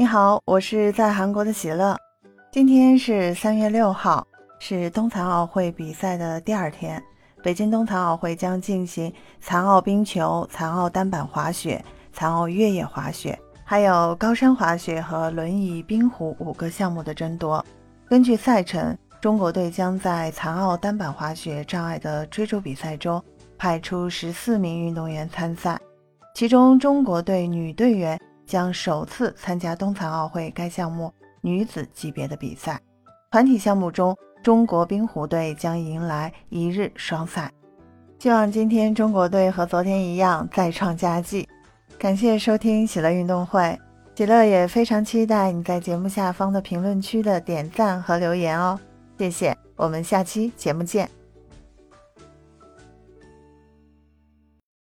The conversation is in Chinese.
你好，我是在韩国的喜乐。今天是三月六号，是冬残奥会比赛的第二天。北京冬残奥会将进行残奥冰球、残奥单板滑雪、残奥越野滑雪，还有高山滑雪和轮椅冰壶五个项目的争夺。根据赛程，中国队将在残奥单板滑雪障碍的追逐比赛中派出十四名运动员参赛，其中中国队女队员。将首次参加冬残奥会该项目女子级别的比赛。团体项目中，中国冰壶队将迎来一日双赛。希望今天中国队和昨天一样再创佳绩。感谢收听喜乐运动会，喜乐也非常期待你在节目下方的评论区的点赞和留言哦。谢谢，我们下期节目见。